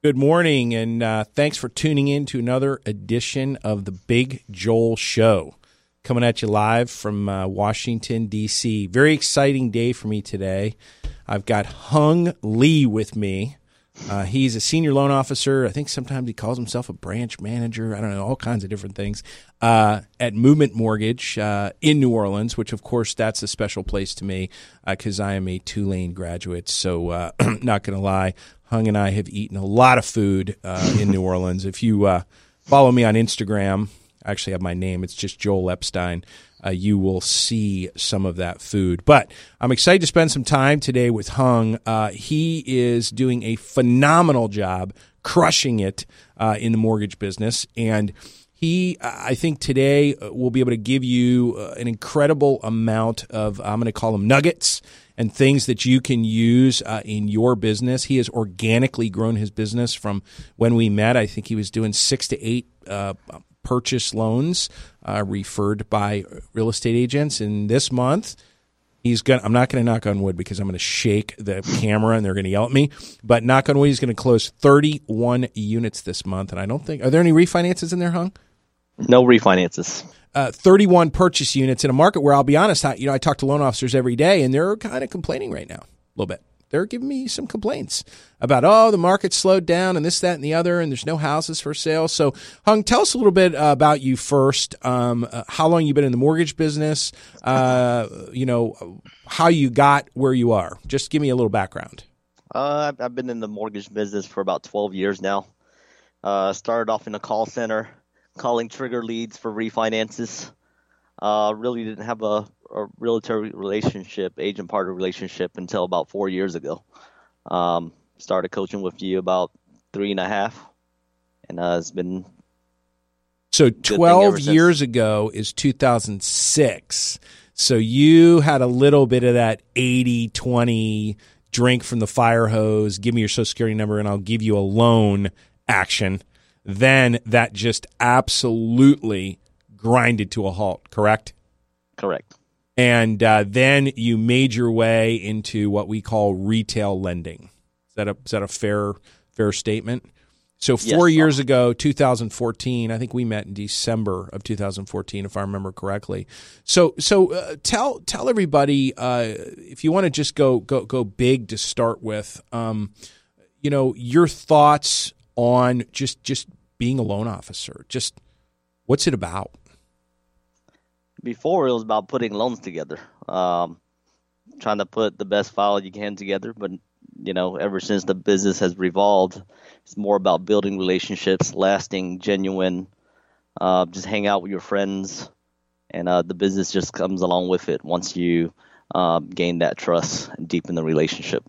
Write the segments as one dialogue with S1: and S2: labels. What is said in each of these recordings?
S1: Good morning, and uh, thanks for tuning in to another edition of the Big Joel Show. Coming at you live from uh, Washington, D.C. Very exciting day for me today. I've got Hung Lee with me. Uh, he's a senior loan officer. I think sometimes he calls himself a branch manager. I don't know, all kinds of different things uh, at Movement Mortgage uh, in New Orleans, which, of course, that's a special place to me because I am a Tulane graduate. So, uh, not going to lie, Hung and I have eaten a lot of food uh, in New Orleans. If you uh, follow me on Instagram, I actually have my name. It's just Joel Epstein. Uh, you will see some of that food. But I'm excited to spend some time today with Hung. Uh, he is doing a phenomenal job, crushing it uh, in the mortgage business. And he, I think today uh, will be able to give you uh, an incredible amount of, I'm going to call them nuggets and things that you can use uh, in your business. He has organically grown his business from when we met. I think he was doing six to eight uh, purchase loans uh, referred by real estate agents. And this month, he's going. I'm not going to knock on wood because I'm going to shake the camera and they're going to yell at me. But knock on wood, he's going to close 31 units this month. And I don't think are there any refinances in there, Hung?
S2: No refinances.
S1: Uh, 31 purchase units in a market where I'll be honest, I, you know, I talk to loan officers every day and they're kind of complaining right now a little bit they're giving me some complaints about oh the market slowed down and this that and the other and there's no houses for sale. So hung tell us a little bit uh, about you first. Um, uh, how long you've been in the mortgage business? Uh, you know how you got where you are. Just give me a little background.
S2: Uh, I've been in the mortgage business for about 12 years now. Started off in a call center calling trigger leads for refinances uh, really didn't have a a realtor relationship, agent partner relationship until about four years ago. Um, started coaching with you about three and a half, and uh, it's been.
S1: So twelve years ago is two thousand six. So you had a little bit of that 80-20 drink from the fire hose, give me your social security number and I'll give you a loan action. Then that just absolutely grinded to a halt, correct?
S2: Correct
S1: and uh, then you made your way into what we call retail lending. Is that a is that a fair fair statement? So four
S2: yes,
S1: years ago, 2014, I think we met in December of 2014, if I remember correctly. So so uh, tell tell everybody uh, if you want to just go go go big to start with. Um, you know your thoughts on just just being a loan officer. Just what's it about?
S2: Before it was about putting loans together, um, trying to put the best file you can together. But you know, ever since the business has revolved, it's more about building relationships, lasting, genuine. Uh, just hang out with your friends, and uh, the business just comes along with it once you uh, gain that trust and deepen the relationship.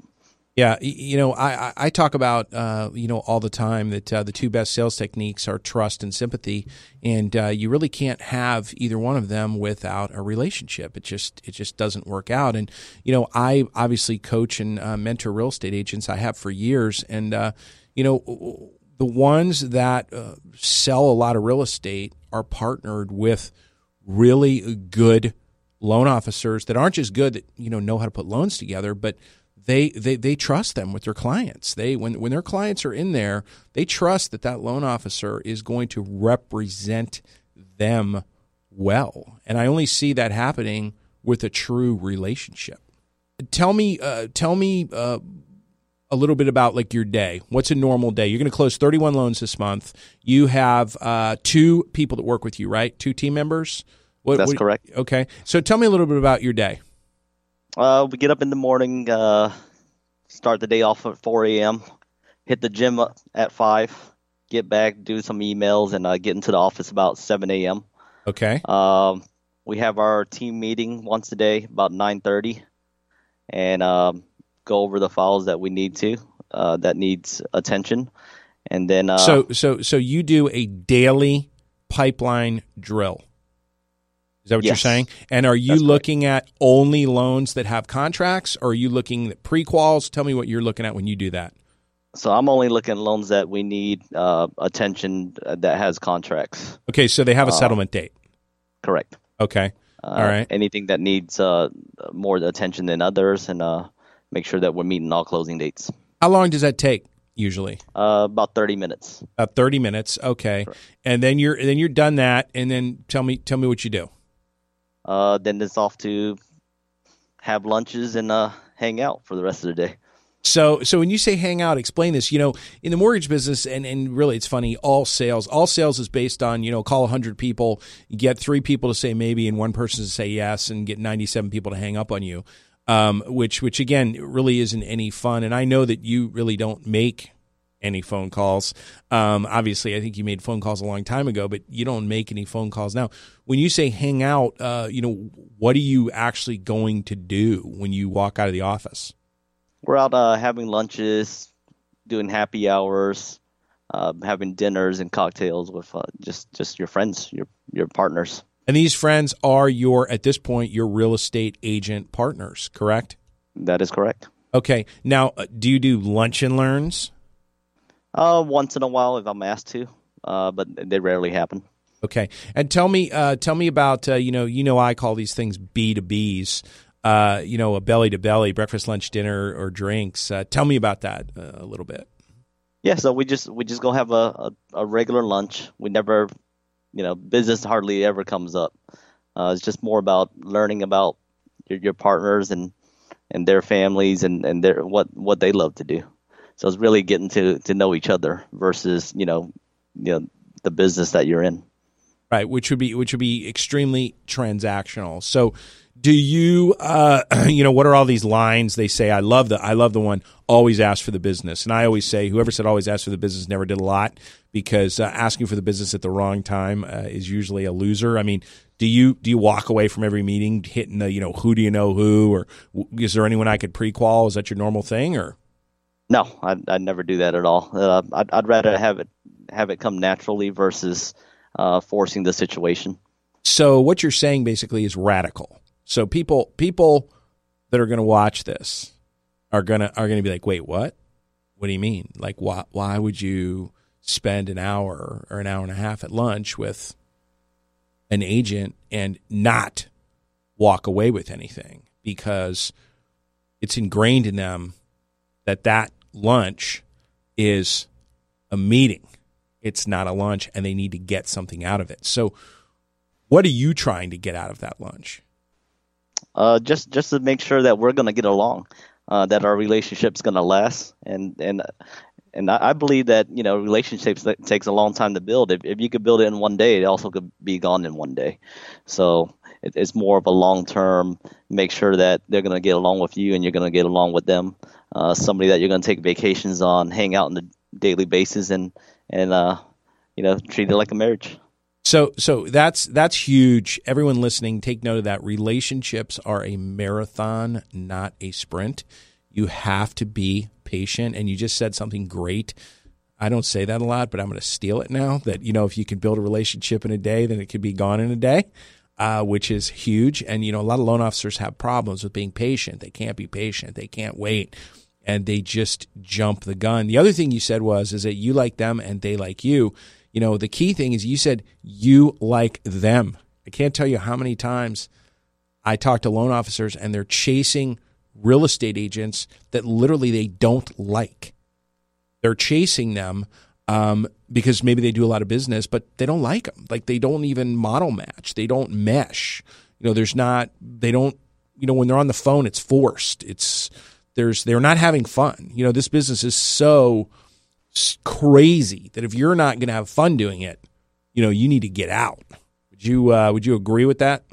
S1: Yeah, you know, I, I talk about uh, you know all the time that uh, the two best sales techniques are trust and sympathy, and uh, you really can't have either one of them without a relationship. It just it just doesn't work out. And you know, I obviously coach and uh, mentor real estate agents. I have for years, and uh, you know, the ones that uh, sell a lot of real estate are partnered with really good loan officers that aren't just good that you know know how to put loans together, but they, they they trust them with their clients. They when when their clients are in there, they trust that that loan officer is going to represent them well. And I only see that happening with a true relationship. Tell me, uh, tell me uh, a little bit about like your day. What's a normal day? You're going to close 31 loans this month. You have uh, two people that work with you, right? Two team members.
S2: What, That's what, correct.
S1: Okay, so tell me a little bit about your day.
S2: Uh, we get up in the morning, uh, start the day off at 4 a.m., hit the gym at 5, get back, do some emails, and uh, get into the office about 7 a.m.
S1: Okay.
S2: Um, we have our team meeting once a day about 9:30, and um, go over the files that we need to uh, that needs attention, and then. Uh,
S1: so so so you do a daily pipeline drill. Is that what
S2: yes.
S1: you're saying? And are you
S2: That's
S1: looking at only loans that have contracts, or are you looking at pre-quals? Tell me what you're looking at when you do that.
S2: So I'm only looking at loans that we need uh, attention uh, that has contracts.
S1: Okay, so they have a uh, settlement date.
S2: Correct.
S1: Okay. Uh, all right.
S2: Anything that needs uh, more attention than others, and uh, make sure that we're meeting all closing dates.
S1: How long does that take? usually?
S2: Uh, about thirty minutes.
S1: About thirty minutes. Okay, Correct. and then you're then you're done that, and then tell me tell me what you do.
S2: Uh, then it's off to have lunches and uh, hang out for the rest of the day.
S1: So, so when you say hang out, explain this. You know, in the mortgage business, and, and really, it's funny. All sales, all sales is based on you know, call hundred people, get three people to say maybe, and one person to say yes, and get ninety-seven people to hang up on you. Um, which, which again, really isn't any fun. And I know that you really don't make any phone calls. Um, obviously, I think you made phone calls a long time ago, but you don't make any phone calls now. When you say hang out, uh, you know, what are you actually going to do when you walk out of the office?
S2: We're out uh, having lunches, doing happy hours, uh, having dinners and cocktails with uh, just just your friends, your your partners.
S1: And these friends are your at this point your real estate agent partners, correct?
S2: That is correct.
S1: Okay. Now, uh, do you do lunch and learns?
S2: Uh, once in a while if I'm asked to, uh, but they rarely happen.
S1: Okay, and tell me, uh, tell me about uh, you know, you know, I call these things B to Bs. Uh, you know, a belly to belly, breakfast, lunch, dinner, or drinks. Uh, tell me about that uh, a little bit.
S2: Yeah, so we just we just go have a, a, a, regular lunch. We never, you know, business hardly ever comes up. Uh, it's just more about learning about your, your partners and and their families and and their what what they love to do. So it's really getting to to know each other versus you know you know the business that you're in.
S1: Right, which would be which would be extremely transactional. So do you uh, you know what are all these lines they say? I love the i love the one always ask for the business. And i always say whoever said always ask for the business never did a lot because uh, asking for the business at the wrong time uh, is usually a loser. I mean do you do you walk away from every meeting hitting the you know who do you know who or is there anyone i could pre-qual? Is that your normal thing or
S2: no i i never do that at all uh, I'd, I'd rather have it have it come naturally versus uh, forcing the situation
S1: so what you're saying basically is radical so people people that are going to watch this are to are to be like, "Wait, what? What do you mean? Like why why would you spend an hour or an hour and a half at lunch with an agent and not walk away with anything because it's ingrained in them that that lunch is a meeting. It's not a lunch and they need to get something out of it. So what are you trying to get out of that lunch?
S2: uh, just just to make sure that we're going to get along, uh, that our relationship's going to last, and and and I, believe that you know relationships that takes a long time to build. If if you could build it in one day, it also could be gone in one day. So it, it's more of a long term. Make sure that they're going to get along with you, and you're going to get along with them. Uh, somebody that you're going to take vacations on, hang out on a daily basis, and and uh, you know treat it like a marriage.
S1: So so that's that's huge. Everyone listening, take note of that. Relationships are a marathon, not a sprint. You have to be patient and you just said something great. I don't say that a lot, but I'm going to steal it now that you know if you can build a relationship in a day, then it could be gone in a day. Uh, which is huge. And you know, a lot of loan officers have problems with being patient. They can't be patient. They can't wait, and they just jump the gun. The other thing you said was is that you like them and they like you you know, the key thing is you said you like them. I can't tell you how many times I talk to loan officers and they're chasing real estate agents that literally they don't like. They're chasing them um, because maybe they do a lot of business, but they don't like them. Like they don't even model match. They don't mesh. You know, there's not. They don't. You know, when they're on the phone, it's forced. It's there's. They're not having fun. You know, this business is so crazy that if you're not going to have fun doing it, you know, you need to get out. Would you uh, would you agree with that?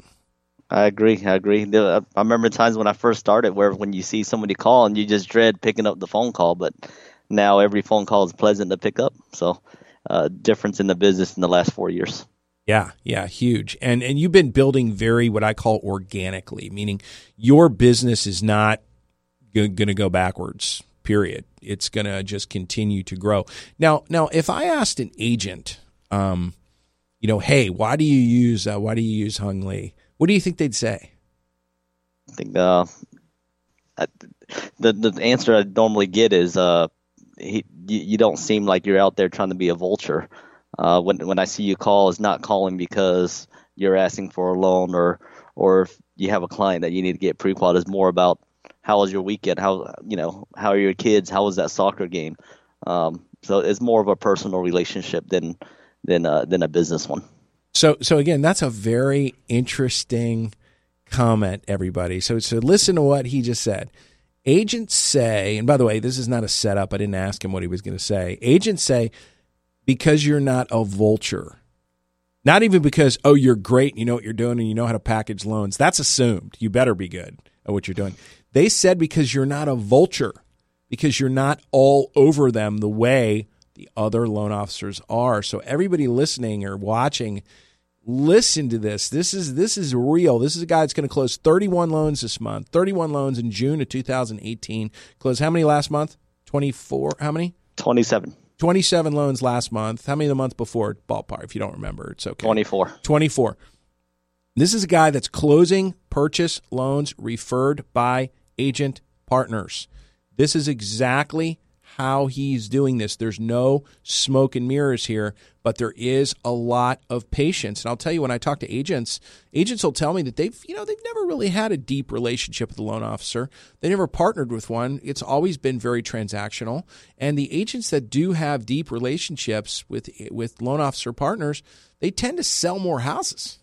S2: I agree. I agree. I remember times when I first started where when you see somebody call and you just dread picking up the phone call, but now every phone call is pleasant to pick up. So, uh, difference in the business in the last four years.
S1: Yeah, yeah, huge. And and you've been building very what I call organically, meaning your business is not going to go backwards period. It's going to just continue to grow. Now, now, if I asked an agent, um, you know, hey, why do you use uh, why do you use Hung Lee? What do you think they'd say?
S2: I think uh, the the answer I normally get is uh, he, you, don't seem like you're out there trying to be a vulture. Uh, when when I see you call, is not calling because you're asking for a loan or or if you have a client that you need to get pre-qualified. Is more about how was your weekend? How you know how are your kids? How was that soccer game? Um, so it's more of a personal relationship than than uh, than a business one.
S1: So so again, that's a very interesting comment, everybody. So so listen to what he just said. Agents say, and by the way, this is not a setup. I didn't ask him what he was going to say. Agents say because you're not a vulture. Not even because, oh, you're great and you know what you're doing and you know how to package loans. That's assumed. You better be good at what you're doing. They said because you're not a vulture, because you're not all over them the way the other loan officers are. So everybody listening or watching, listen to this. This is this is real. This is a guy that's going to close 31 loans this month. 31 loans in June of 2018. Close how many last month? 24. How many?
S2: 27.
S1: 27 loans last month. How many the month before? Ballpark. If you don't remember, it's okay.
S2: 24.
S1: 24. This is a guy that's closing purchase loans referred by agent partners. This is exactly how he's doing this. There's no smoke and mirrors here, but there is a lot of patience. And I'll tell you, when I talk to agents, agents will tell me that they've, you know, they've never really had a deep relationship with a loan officer. They never partnered with one. It's always been very transactional. And the agents that do have deep relationships with with loan officer partners, they tend to sell more houses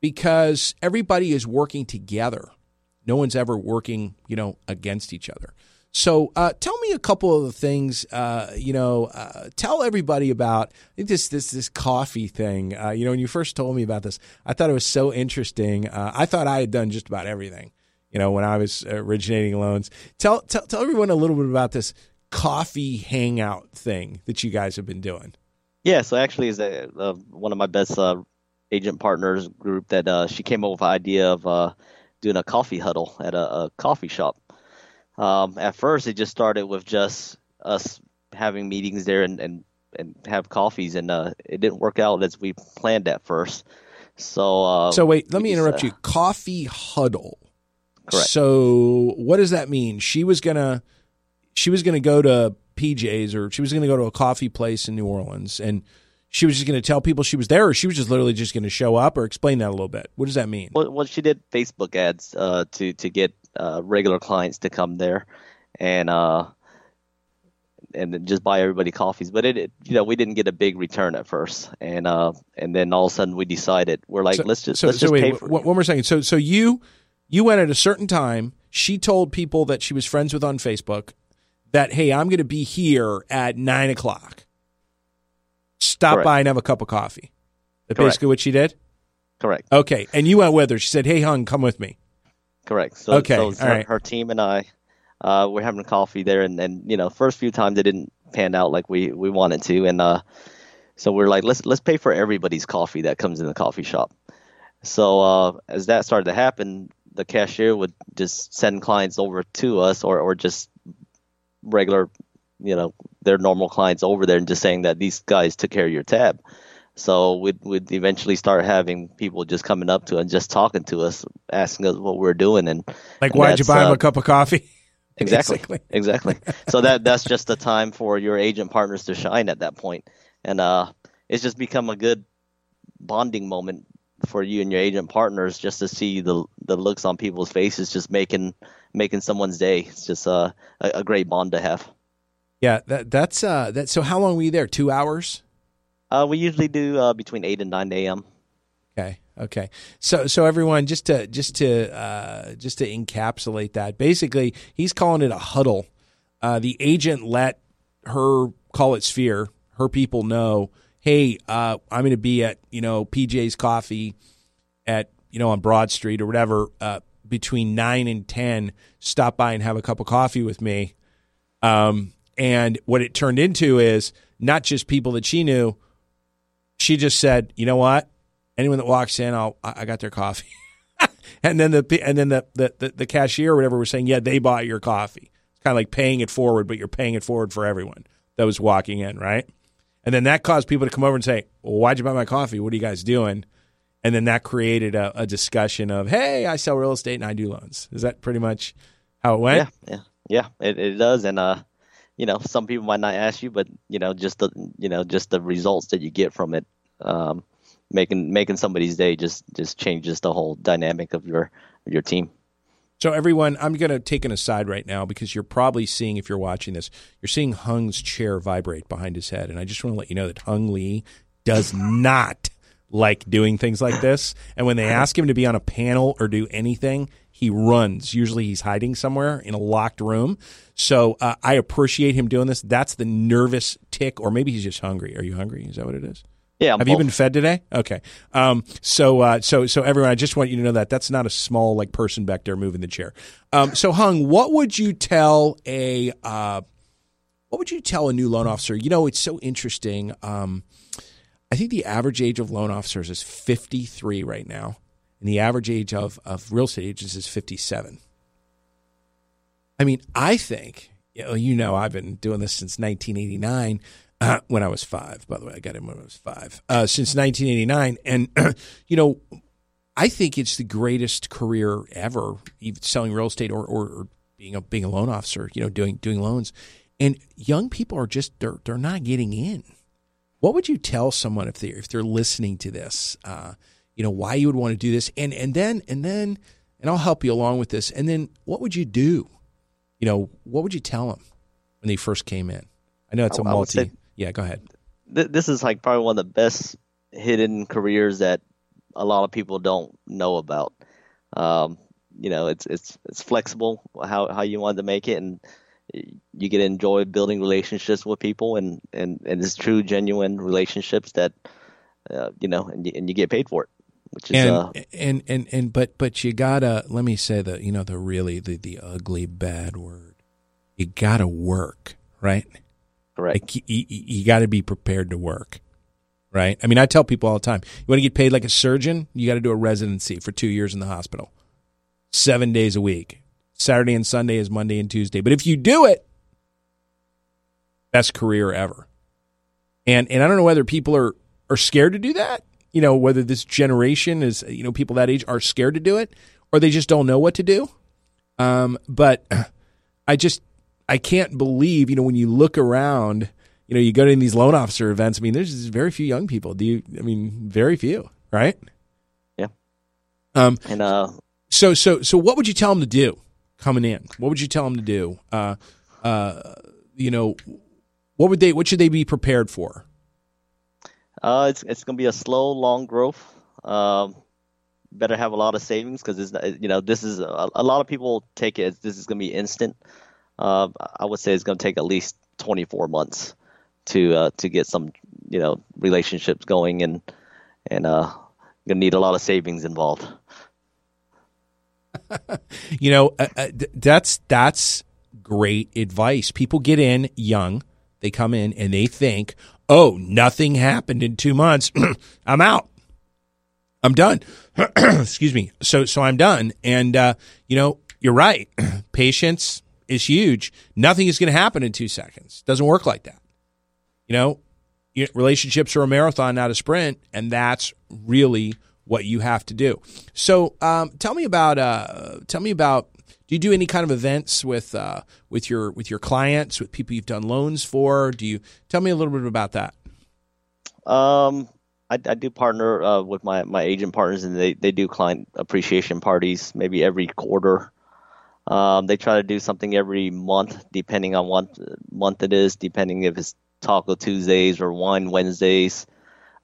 S1: because everybody is working together. No one's ever working, you know, against each other. So, uh, tell me a couple of the things. Uh, you know, uh, tell everybody about this this this coffee thing. Uh, you know, when you first told me about this, I thought it was so interesting. Uh, I thought I had done just about everything. You know, when I was originating loans. Tell tell tell everyone a little bit about this coffee hangout thing that you guys have been doing.
S2: Yeah, so actually, is a, one of my best uh, agent partners group that she came up with the idea of doing a coffee huddle at a, a coffee shop um, at first, it just started with just us having meetings there and, and, and have coffees, and uh, it didn't work out as we planned at first. So, uh,
S1: so wait, let me interrupt uh, you. Coffee huddle.
S2: Correct.
S1: So, what does that mean? She was gonna, she was gonna go to PJ's or she was gonna go to a coffee place in New Orleans, and she was just going to tell people she was there, or she was just literally just going to show up, or explain that a little bit. What does that mean?
S2: Well, well she did Facebook ads uh, to to get uh, regular clients to come there, and uh, and just buy everybody coffees. But it, it, you know, we didn't get a big return at first, and uh, and then all of a sudden we decided we're like,
S1: so,
S2: let's just
S1: so,
S2: let's
S1: so
S2: just
S1: wait,
S2: pay for
S1: one more second. So so you you went at a certain time. She told people that she was friends with on Facebook that hey, I'm going to be here at nine o'clock. Stop
S2: Correct.
S1: by and have a cup of coffee. That's
S2: Correct.
S1: basically what she did.
S2: Correct.
S1: Okay, and you went with her. She said, "Hey, hung, come with me."
S2: Correct. So,
S1: Okay,
S2: so her,
S1: right.
S2: her team and I, uh, we're having coffee there, and, and you know, first few times it didn't pan out like we, we wanted to, and uh, so we're like, let's let's pay for everybody's coffee that comes in the coffee shop. So uh, as that started to happen, the cashier would just send clients over to us, or or just regular, you know, their normal clients over there, and just saying that these guys took care of your tab. So we'd, we'd eventually start having people just coming up to us and just talking to us, asking us what we're doing, and
S1: Like,
S2: and
S1: why'd you buy him
S2: uh,
S1: a cup of coffee?
S2: Exactly.
S1: Basically.
S2: Exactly. So that that's just the time for your agent partners to shine at that point, and uh, it's just become a good bonding moment for you and your agent partners just to see the the looks on people's faces, just making making someone's day. It's just uh, a a great bond to have.
S1: Yeah, that that's uh that. So how long were you there? Two hours.
S2: Uh, we usually do uh, between eight and nine a.m.
S1: Okay. Okay. So so everyone just to just to uh, just to encapsulate that, basically he's calling it a huddle. Uh, the agent let her call it sphere. Her people know, hey, uh, I'm going to be at you know PJ's Coffee at you know on Broad Street or whatever uh, between nine and ten. Stop by and have a cup of coffee with me. Um, and what it turned into is not just people that she knew. She just said, you know what? anyone that walks in, I'll I got their coffee. and then the and then the, the the the cashier or whatever was saying, yeah, they bought your coffee. It's kind of like paying it forward, but you're paying it forward for everyone that was walking in, right? And then that caused people to come over and say, well, "Why'd you buy my coffee? What are you guys doing?" And then that created a, a discussion of, "Hey, I sell real estate and I do loans." Is that pretty much how it went?
S2: Yeah, yeah, yeah. It, it does, and uh, you know, some people might not ask you, but you know, just the you know, just the results that you get from it, um, making making somebody's day just just changes the whole dynamic of your your team.
S1: So, everyone, I'm going to take an aside right now because you're probably seeing, if you're watching this, you're seeing Hung's chair vibrate behind his head. And I just want to let you know that Hung Lee does not like doing things like this. And when they ask him to be on a panel or do anything, he runs. Usually he's hiding somewhere in a locked room. So uh, I appreciate him doing this. That's the nervous tick, or maybe he's just hungry. Are you hungry? Is that what it is?
S2: Yeah. I'm
S1: Have
S2: both.
S1: you been fed today? Okay. Um, so, uh, so, so everyone, I just want you to know that that's not a small like person back there moving the chair. Um, so, Hung, what would you tell a uh, what would you tell a new loan officer? You know, it's so interesting. Um, I think the average age of loan officers is 53 right now, and the average age of, of real estate agents is 57. I mean, I think, you know, you know, I've been doing this since 1989 uh, when I was five. By the way, I got in when I was five, uh, since 1989. And, you know, I think it's the greatest career ever, even selling real estate or, or, or being a being a loan officer, you know, doing doing loans. And young people are just they're they're not getting in. What would you tell someone if they if they're listening to this? Uh, you know, why you would want to do this, and and then and then and I'll help you along with this. And then what would you do? You know, what would you tell them when they first came in? I know it's a
S2: I- I
S1: multi.
S2: say-
S1: yeah, go ahead.
S2: Th- this is like probably one of the best hidden careers that a lot of people don't know about. Um, you know, it's it's it's flexible how how you want to make it, and you get to enjoy building relationships with people, and and and it's true, genuine relationships that uh, you know, and you, and you get paid for it, which is
S1: and,
S2: uh,
S1: and and and but but you gotta let me say the you know the really the the ugly bad word. You gotta work right?
S2: Correct.
S1: like you, you, you gotta be prepared to work right? I mean i tell people all the time you want to get paid like a surgeon? You got to do a residency for two years in the hospital. Seven days a week. Saturday and sunday is monday and tuesday. But if you do it best career ever. And and i don't know whether people are are scared to do that you know whether this generation is you know people that age are scared to do it or they just don't know what to do. Um, but i just i can't believe you know when you look around you know you go to these loan officer events i mean there's very few young people. Do you i mean very few right?
S2: Yeah.
S1: um
S2: And uh,
S1: so so so what would you tell them to do coming in? What would you tell them to do? Uh uh you know what would they what should they be prepared for
S2: Uh, it's it's gonna be a slow, long growth. Um, better have a lot of savings because it's you know this is a, a lot of people take it this is gonna be instant. Uh, I would say it's gonna take at least 24 months to uh, to get some you know relationships going and and uh, gonna need a lot of savings involved.
S1: you know uh, uh, that's that's great advice people get in young they come in and they think oh nothing happened in two months. I'm out. I'm done. Excuse me. So so i'm done. And uh, you know you're right. Patience is huge. Nothing is going to happen in two seconds. It doesn't work like that. You know relationships are a marathon not a sprint and that's really what you have to do. So um, tell me about uh, tell me about do you do any kind of events with uh, with your with your clients with people you've done loans for do you tell me a little bit about that
S2: Um, I, I do partner uh, with my, my agent partners, and they, they do client appreciation parties maybe every quarter. Um, they try to do something every month, depending on what month it is, depending if it's Taco Tuesdays or Wine Wednesdays.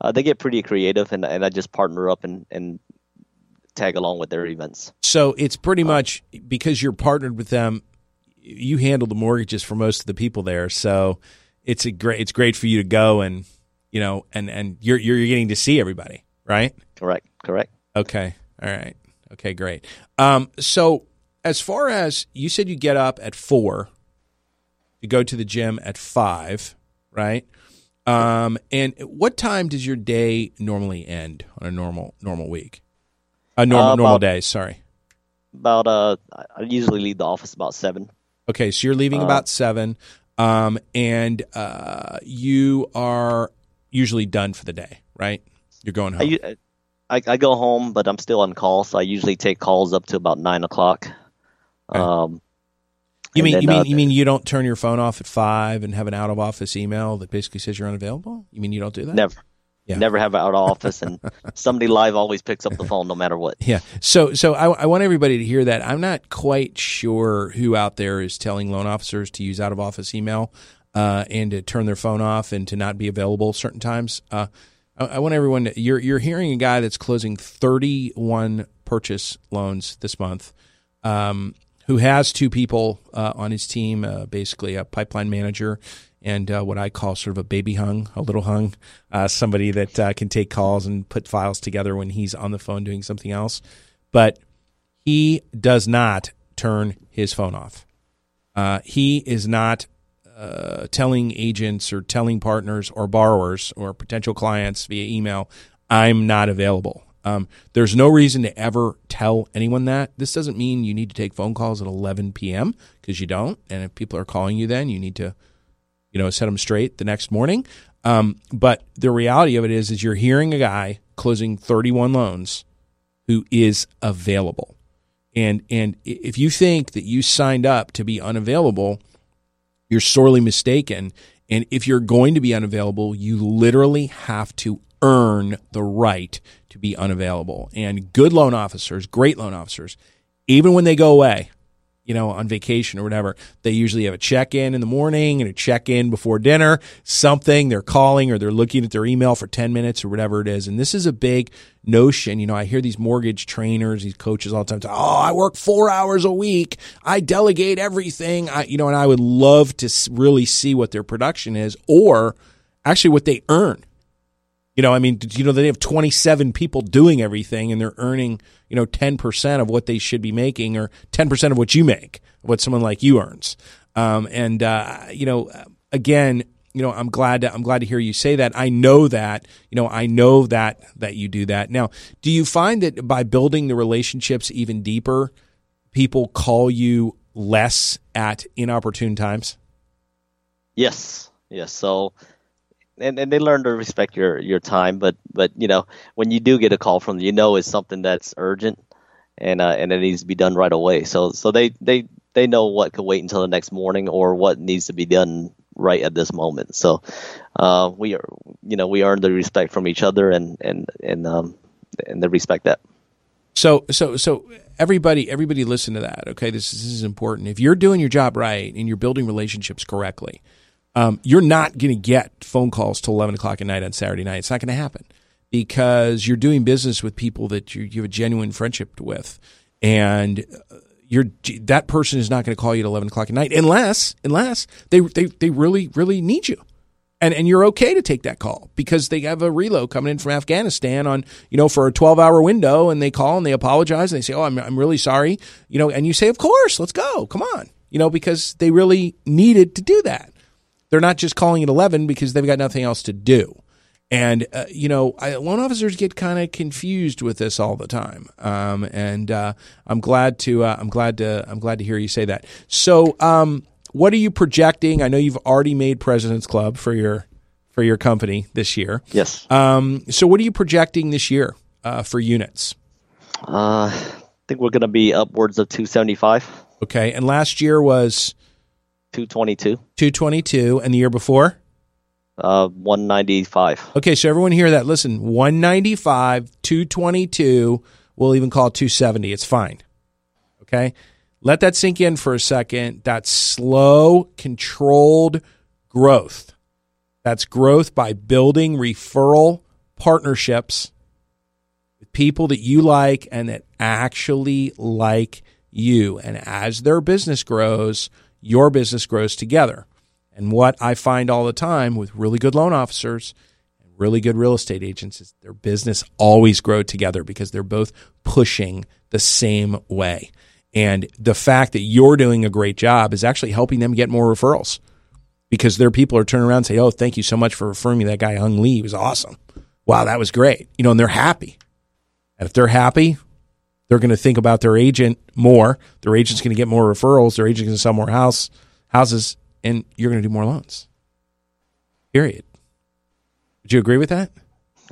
S2: Uh, they get pretty creative, and, and I just partner up and, and tag along with their events.
S1: so it's pretty much because you're partnered with them you handle the mortgages for most of the people there so it's a great it's great for you to go and you know and and you're you're getting to see everybody right
S2: Correct, correct.
S1: Okay. All right. Okay, great. Um, so as far as you said you get up at four, you go to the gym at five, right? Um, and what time does your day normally end on a normal normal week? A normal
S2: Uh,
S1: normal day, sorry.
S2: About uh, I usually leave the office about seven.
S1: Okay, so you're leaving
S2: Uh,
S1: about seven, um, and uh, you are usually done for the day, right? You're going home.
S2: I, I, I go home, but I'm still on call, so I usually take calls up to about nine o'clock.
S1: Okay.
S2: Um,
S1: You mean
S2: then,
S1: you mean
S2: uh,
S1: you mean you don't turn your phone off at five and have an out of office email that basically says you're unavailable? You mean you don't do that?
S2: Never, Yeah. Never have out of office, and somebody live always picks up the phone no matter what.
S1: Yeah. So, so I, I, want everybody to hear that. I'm not quite sure who out there is telling loan officers to use out of office email uh, and to turn their phone off and to not be available certain times. Uh, I, I, want everyone to, you're you're hearing a guy that's closing 31 purchase loans this month. Um, who has two people uh, on his team, uh, basically a pipeline manager and uh, what I call sort of a baby hung, a little hung, uh, somebody that uh, can take calls and put files together when he's on the phone doing something else. But he does not turn his phone off. Uh, he is not uh, telling agents or telling partners or borrowers or potential clients via email, I'm not available. Um, there's no reason to ever tell anyone that. This doesn't mean you need to take phone calls at 11 p.m. because you don't. And if people are calling you, then you need to you know, set them straight the next morning. Um, but the reality of it is, is you're hearing a guy closing 31 loans who is available. And, and if you think that you signed up to be unavailable, you're sorely mistaken. And if you're going to be unavailable, you literally have to earn the right to be unavailable. And good loan officers, great loan officers, even when they go away, you know, on vacation or whatever, they usually have a check in in the morning and a check in before dinner, something they're calling or they're looking at their email for 10 minutes or whatever it is. And this is a big notion. You know, I hear these mortgage trainers, these coaches all the time. Oh, I work four hours a week. I delegate everything. I, you know, and I would love to really see what their production is or actually what they earn. You know, I mean, you know, they have 27 people doing everything and they're earning, you know, 10% of what they should be making or 10% of what you make, what someone like you earns. Um, and, uh, you know, again, you know, I'm glad to, I'm glad to hear you say that. I know that, you know, I know that, that you do that. Now, do you find that by building the relationships even deeper, people call you less at inopportune times?
S2: Yes. Yes. So, and, and they learn to respect your your time but but you know when you do get a call from them you know it's something that's urgent and uh, and it needs to be done right away. So so they they they know what could wait until the next morning or what needs to be done right at this moment. So uh, we are you know we earn the respect from each other and and and um and they respect that.
S1: So so so everybody everybody listen to that okay? This, this is important. If you're doing your job right and you're building relationships correctly um, you're not going to get phone calls till 11 o'clock at night on Saturday night. It's not going to happen because you're doing business with people that you, you have a genuine friendship with. And uh, you're, that person is not going to call you at 11 o'clock at night unless, unless they, they, they really, really need you. And, and you're okay to take that call because they have a reload coming in from Afghanistan on, you know, for a 12 hour window and they call and they apologize and they say, Oh, I'm, I'm really sorry. You know, and you say, Of course, let's go. Come on. You know, because they really needed to do that. They're not just calling it 11 because they've got nothing else to do. And, uh, you know, I, loan officers get kind of confused with this all the time. Um, and uh, I'm glad to, uh, I'm glad to, I'm glad to hear you say that. So, um, what are you projecting? I know you've already made President's Club for your, for your company this year.
S2: Yes.
S1: Um, so what are you projecting this year uh, for units?
S2: Uh, I think we're going to be upwards of 275.
S1: Okay. And last year was
S2: 222.
S1: 222. And the year before?
S2: Uh, 195.
S1: Okay, so everyone hear that. Listen, 195, 222. We'll even call it 270. It's fine. Okay? Let that sink in for a second. That's slow, controlled growth. That's growth by building referral partnerships with people that you like and that actually like you. And as their business grows, your business grows together. And what I find all the time with really good loan officers and really good real estate agents is their business always grow together because they're both pushing the same way. And the fact that you're doing a great job is actually helping them get more referrals because their people are turning around and say, Oh, thank you so much for referring me. That guy Hung Lee was awesome. Wow, that was great. You know, and they're happy. And if they're happy, they're going to think about their agent more. Their agent's going to get more referrals. Their agent's going to sell more house houses, and you're going to do more loans. Period. Would you agree with that?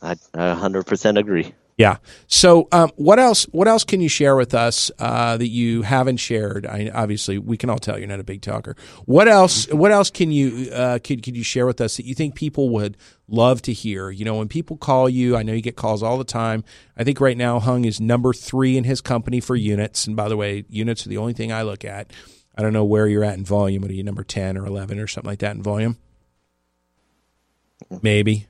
S2: I 100% agree.
S1: Yeah. So, um, what else? What else can you share with us uh, that you haven't shared? I, obviously, we can all tell you're not a big talker. What else? What else can you uh, could could you share with us that you think people would love to hear? You know, when people call you, I know you get calls all the time. I think right now Hung is number three in his company for units. And by the way, units are the only thing I look at. I don't know where you're at in volume. What are you number ten or eleven or something like that in volume? Maybe.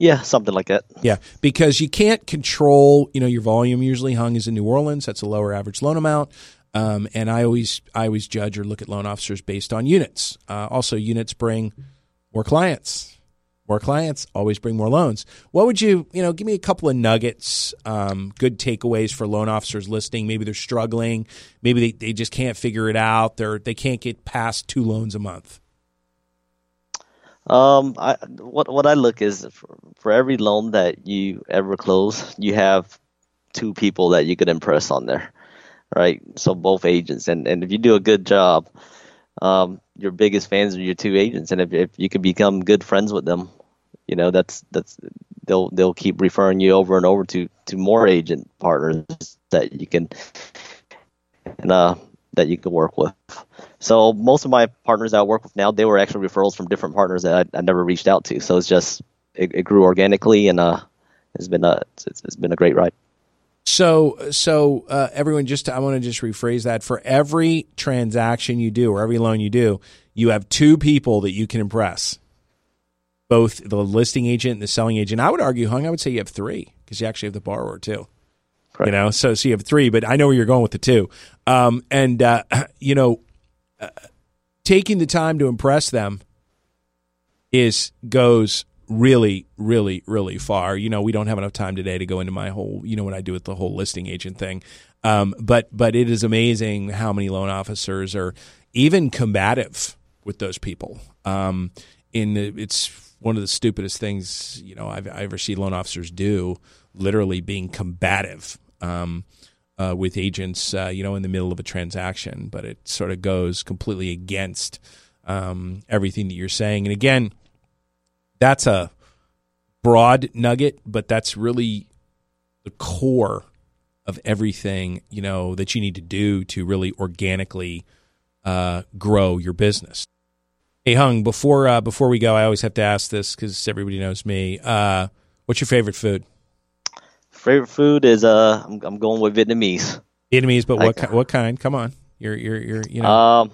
S2: Yeah, something like that.
S1: Yeah, because you can't control, you know, your volume. Usually, hung is in New Orleans. That's a lower average loan amount. Um, and I always, I always judge or look at loan officers based on units. Uh, also, units bring more clients. More clients always bring more loans. What would you, you know, give me a couple of nuggets, um, good takeaways for loan officers listening. Maybe they're struggling. Maybe they, they just can't figure it out. They're they can't get past two loans a month.
S2: Um, I, what what I look is for, for every loan that you ever close, you have two people that you could impress on there, right? So both agents, and and if you do a good job, um, your biggest fans are your two agents, and if if you could become good friends with them, you know that's that's they'll they'll keep referring you over and over to to more agent partners that you can and uh that you can work with. So most of my partners that I work with now, they were actually referrals from different partners that I, I never reached out to. So it's just it, it grew organically, and uh, it's been a it's, it's been a great ride.
S1: So, so uh, everyone, just to, I want to just rephrase that. For every transaction you do or every loan you do, you have two people that you can impress, both the listing agent and the selling agent. I would argue, Hung, I would say you have three because you actually have the borrower too. Correct. You know, so so you have three, but I know where you're going with the two. Um, and uh, you know, uh, taking the time to impress them is goes really, really, really far. You know, we don't have enough time today to go into my whole, you know, what I do with the whole listing agent thing. Um, but but it is amazing how many loan officers are even combative with those people. Um, in the, it's one of the stupidest things you know I've, I ever see loan officers do. Literally being combative um, uh, with agents, uh, you know, in the middle of a transaction, but it sort of goes completely against um, everything that you're saying. And again, that's a broad nugget, but that's really the core of everything you know that you need to do to really organically uh, grow your business. Hey, Hung, before uh, before we go, I always have to ask this because everybody knows me. Uh, what's your favorite food?
S2: Favorite food is uh, I'm, I'm going with Vietnamese.
S1: Vietnamese, but what what kind? Come on, you're you're you're you know.
S2: Um,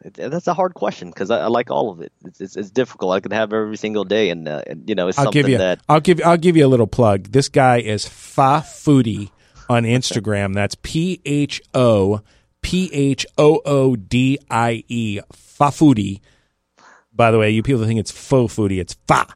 S2: that's a hard question because I, I, like all of it. It's, it's, it's difficult. I could have every single day, and, uh, and you know, it's
S1: I'll
S2: something
S1: give you,
S2: that
S1: I'll give I'll give you a little plug. This guy is Fa Foodie on Instagram. That's P H O P H O O D I E Fa Foodie. By the way, you people think it's faux foodie. It's fa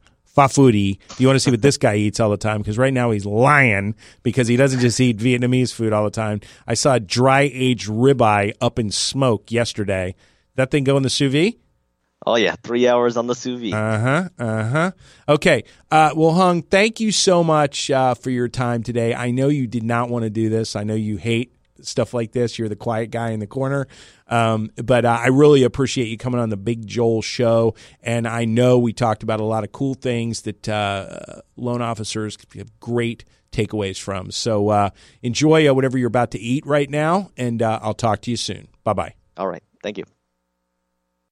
S1: foodie. You want to see what this guy eats all the time because right now he's lying because he doesn't just eat Vietnamese food all the time. I saw a dry aged ribeye up in smoke yesterday. That thing go in the sous vide?
S2: Oh yeah, three hours on the sous vide.
S1: Uh huh. Uh huh. Okay. Uh, well, Hung, thank you so much uh, for your time today. I know you did not want to do this. I know you hate stuff like this. You're the quiet guy in the corner. Um, but uh, I really appreciate you coming on the Big Joel show. And I know we talked about a lot of cool things that uh, loan officers have great takeaways from. So uh, enjoy uh, whatever you're about to eat right now, and uh, I'll talk to you soon. Bye bye.
S2: All right. Thank you.